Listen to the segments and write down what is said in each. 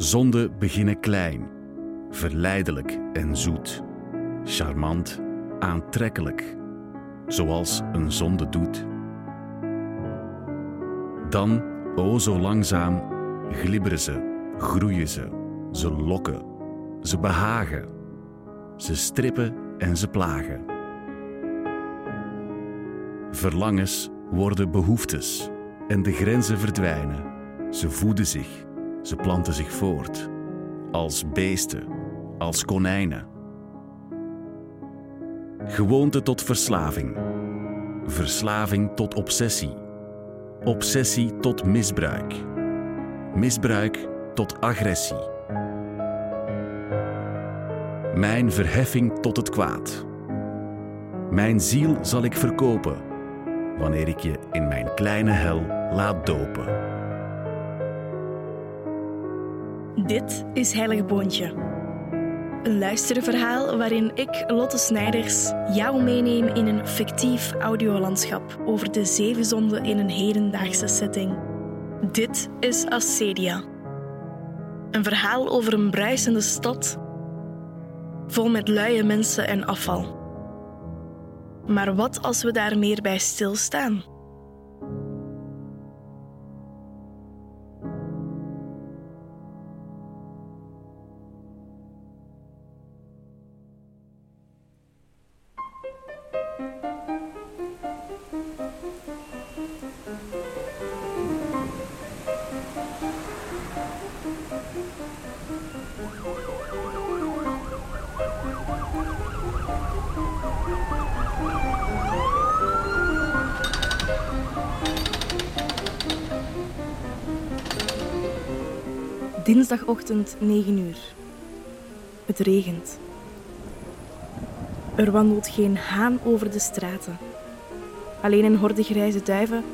Zonden beginnen klein, verleidelijk en zoet, charmant, aantrekkelijk, zoals een zonde doet. Dan, o zo langzaam, glibberen ze, groeien ze, ze lokken, ze behagen, ze strippen en ze plagen. Verlangens worden behoeftes en de grenzen verdwijnen. Ze voeden zich, ze planten zich voort, als beesten, als konijnen. Gewoonte tot verslaving, verslaving tot obsessie, obsessie tot misbruik, misbruik tot agressie. Mijn verheffing tot het kwaad. Mijn ziel zal ik verkopen wanneer ik je in mijn kleine hel laat dopen. Dit is Heilige Boontje. Een luisterverhaal waarin ik, Lotte Snijders, jou meeneem in een fictief audiolandschap over de zeven zonden in een hedendaagse setting. Dit is Ascedia. Een verhaal over een bruisende stad, vol met luie mensen en afval. Maar wat als we daar meer bij stilstaan? Dinsdagochtend 9 uur. Het regent. Er wandelt geen haan over de straten. Alleen een horde grijze duiven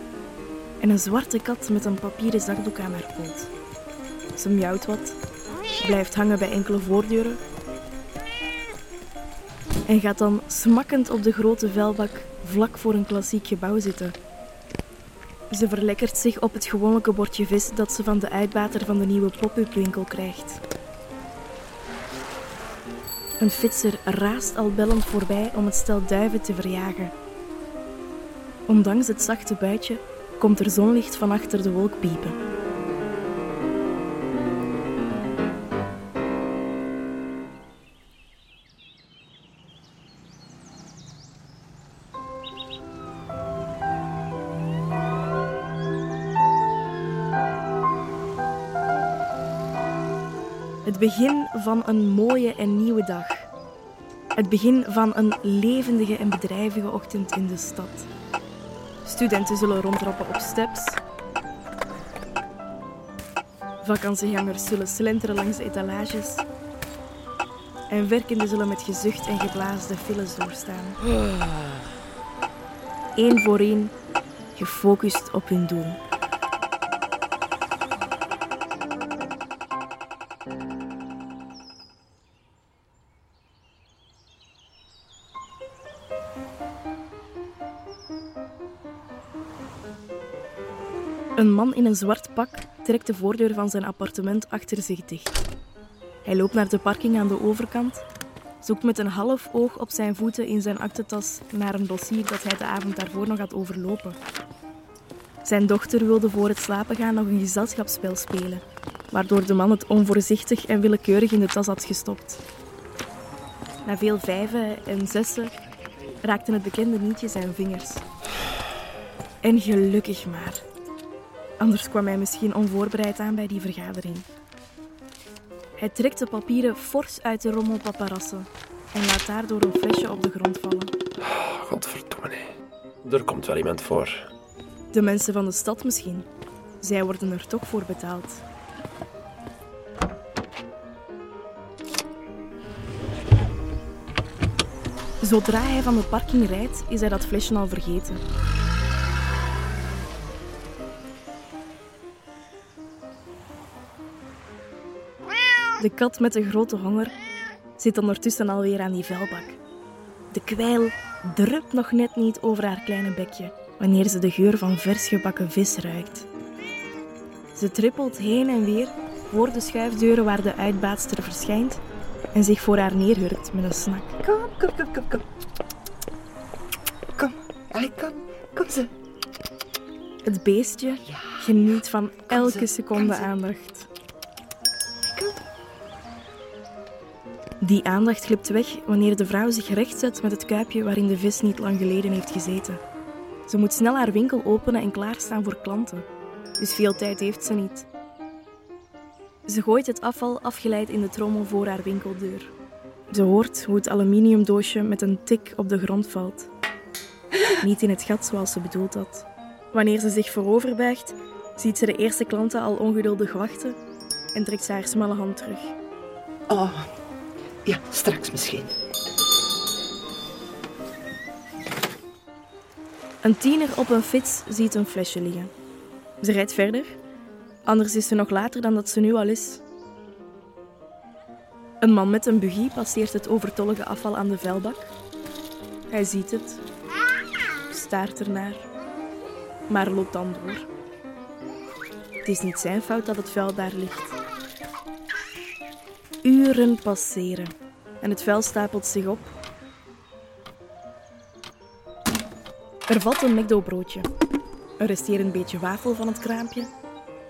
en een zwarte kat met een papieren zakdoek aan haar poot. Ze miauwt wat, blijft hangen bij enkele voordeuren en gaat dan smakkend op de grote vuilbak vlak voor een klassiek gebouw zitten. Ze verlekkert zich op het gewone bordje vis dat ze van de uitbater van de nieuwe pop-up winkel krijgt. Een fietser raast al bellend voorbij om het stel duiven te verjagen. Ondanks het zachte buitje komt er zonlicht van achter de wolk piepen. Het begin van een mooie en nieuwe dag. Het begin van een levendige en bedrijvige ochtend in de stad. Studenten zullen rondtrappen op steps. Vakantiegangers zullen slenteren langs de etalages. En werkenden zullen met gezucht en geblaas de files doorstaan. Eén voor één, gefocust op hun doel. Een man in een zwart pak trekt de voordeur van zijn appartement achter zich dicht. Hij loopt naar de parking aan de overkant, zoekt met een half oog op zijn voeten in zijn aktentas naar een dossier dat hij de avond daarvoor nog had overlopen. Zijn dochter wilde voor het slapen gaan nog een gezelschapsspel spelen, waardoor de man het onvoorzichtig en willekeurig in de tas had gestopt. Na veel vijven en zessen raakten het bekende nietje zijn vingers. En gelukkig maar. Anders kwam hij misschien onvoorbereid aan bij die vergadering. Hij trekt de papieren fors uit de rommel paparassen en laat daardoor een flesje op de grond vallen. Godverdomme, nee. Er komt wel iemand voor. De mensen van de stad misschien. Zij worden er toch voor betaald. Zodra hij van de parking rijdt, is hij dat flesje al vergeten. De kat met de grote honger zit ondertussen alweer aan die vuilbak. De kwijl drupt nog net niet over haar kleine bekje wanneer ze de geur van vers gebakken vis ruikt. Ze trippelt heen en weer voor de schuifdeuren waar de uitbaatster verschijnt en zich voor haar neerhurkt met een snak. Kom, kom, kom, kom, kom. Kom, allee, kom, kom ze. Het beestje geniet van elke seconde aandacht. Die aandacht glipt weg wanneer de vrouw zich rechtzet met het kuipje waarin de vis niet lang geleden heeft gezeten. Ze moet snel haar winkel openen en klaarstaan voor klanten. Dus veel tijd heeft ze niet. Ze gooit het afval afgeleid in de trommel voor haar winkeldeur. Ze hoort hoe het aluminiumdoosje met een tik op de grond valt. Niet in het gat zoals ze bedoeld had. Wanneer ze zich vooroverbuigt, ziet ze de eerste klanten al ongeduldig wachten en trekt ze haar smalle hand terug. Oh, ja, straks misschien. Een tiener op een fiets ziet een flesje liggen. Ze rijdt verder, anders is ze nog later dan dat ze nu al is. Een man met een buggy passeert het overtollige afval aan de vuilbak. Hij ziet het, staart ernaar, maar loopt dan door. Het is niet zijn fout dat het vuil daar ligt. Uren passeren en het vuil stapelt zich op. Er valt een McDo-broodje. Er rest hier een beetje wafel van het kraampje,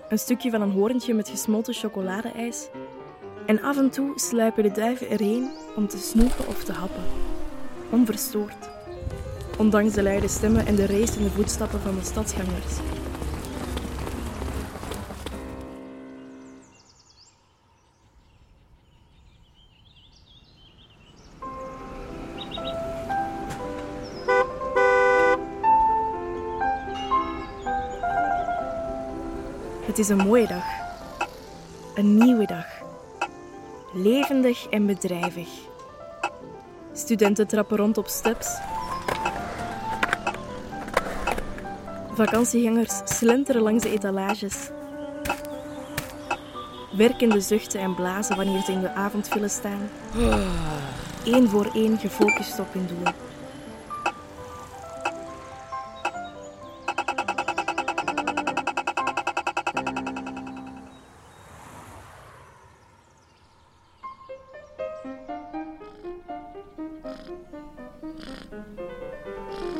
een stukje van een hoorntje met gesmolten chocoladeijs. En af en toe sluipen de duiven erheen om te snoepen of te happen. Onverstoord. Ondanks de luide stemmen en de racende voetstappen van de stadsgangers. Het is een mooie dag. Een nieuwe dag. Levendig en bedrijvig. Studenten trappen rond op steps. Vakantiegangers slenteren langs de etalages. Werkende zuchten en blazen wanneer ze in de avondfile staan. Eén voor één gefocust op hun doel.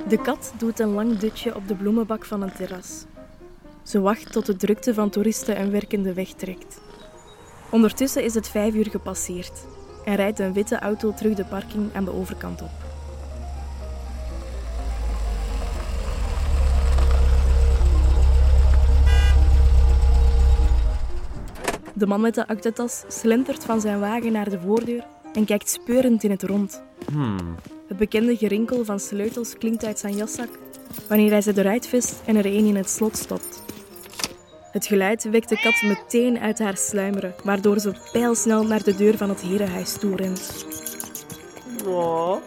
De kat doet een lang dutje op de bloemenbak van een terras. Ze wacht tot de drukte van toeristen en werkende wegtrekt. Ondertussen is het vijf uur gepasseerd en rijdt een witte auto terug de parking aan de overkant op. De man met de aktetas slentert van zijn wagen naar de voordeur en kijkt speurend in het rond. Het bekende gerinkel van sleutels klinkt uit zijn jaszak wanneer hij ze eruit vist en er een in het slot stopt. Het geluid wekt de kat meteen uit haar sluimeren, waardoor ze pijlsnel naar de deur van het herenhuis toe rent. Oh,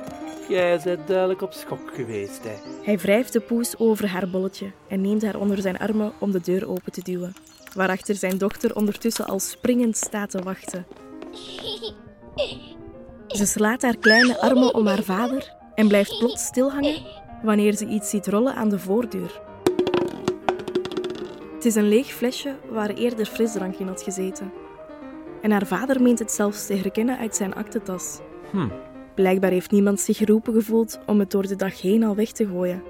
jij bent duidelijk op schok geweest, hè. Hij wrijft de poes over haar bolletje en neemt haar onder zijn armen om de deur open te duwen, waarachter zijn dochter ondertussen al springend staat te wachten. Ze slaat haar kleine armen om haar vader en blijft plots stilhangen wanneer ze iets ziet rollen aan de voordeur. Het is een leeg flesje waar eerder frisdrank in had gezeten. En haar vader meent het zelfs te herkennen uit zijn aktentas. Hm. Blijkbaar heeft niemand zich geroepen gevoeld om het door de dag heen al weg te gooien.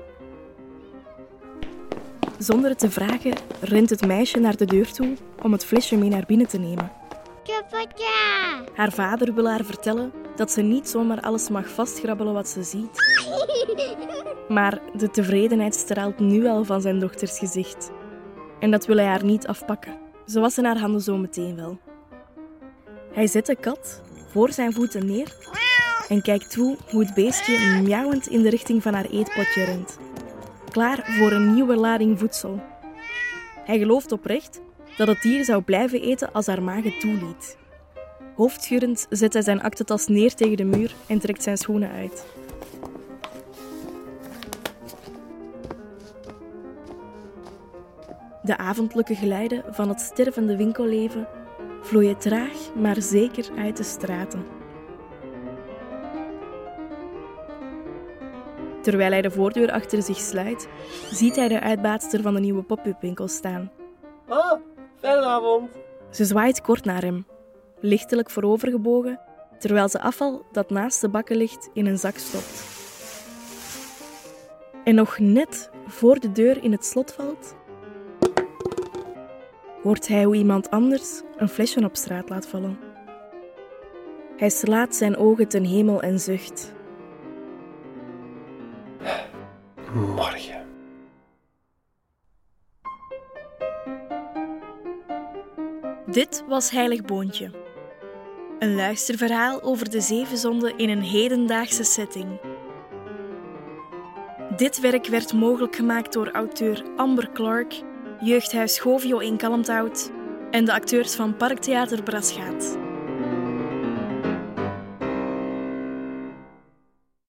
Zonder het te vragen rent het meisje naar de deur toe om het flesje mee naar binnen te nemen. Haar vader wil haar vertellen dat ze niet zomaar alles mag vastgrabbelen wat ze ziet. Maar de tevredenheid straalt nu al van zijn dochters gezicht. En dat wil hij haar niet afpakken. Ze wassen haar handen zo meteen wel. Hij zet de kat voor zijn voeten neer en kijkt toe hoe het beestje miauwend in de richting van haar eetpotje rent. Klaar voor een nieuwe lading voedsel. Hij gelooft oprecht dat het dier zou blijven eten als haar maag het toeliet. Hoofdschuddend zet hij zijn aktentas neer tegen de muur en trekt zijn schoenen uit. De avondelijke geluiden van het stervende winkelleven vloeien traag maar zeker uit de straten. Terwijl hij de voordeur achter zich sluit, ziet hij de uitbaatster van de nieuwe pop-up winkel staan. Ah, fijne avond. Ze zwaait kort naar hem, lichtelijk voorovergebogen, terwijl ze afval dat naast de bakken ligt in een zak stopt. En nog net voor de deur in het slot valt, hoort hij hoe iemand anders een flesje op straat laat vallen. Hij slaat zijn ogen ten hemel en zucht. Morgen. Dit was Heilig Boontje. Een luisterverhaal over de zeven zonden in een hedendaagse setting. Dit werk werd mogelijk gemaakt door auteur Amber Clark, Jeugdhuis Govio in Kalmthout en de acteurs van Parktheater Brasgaat.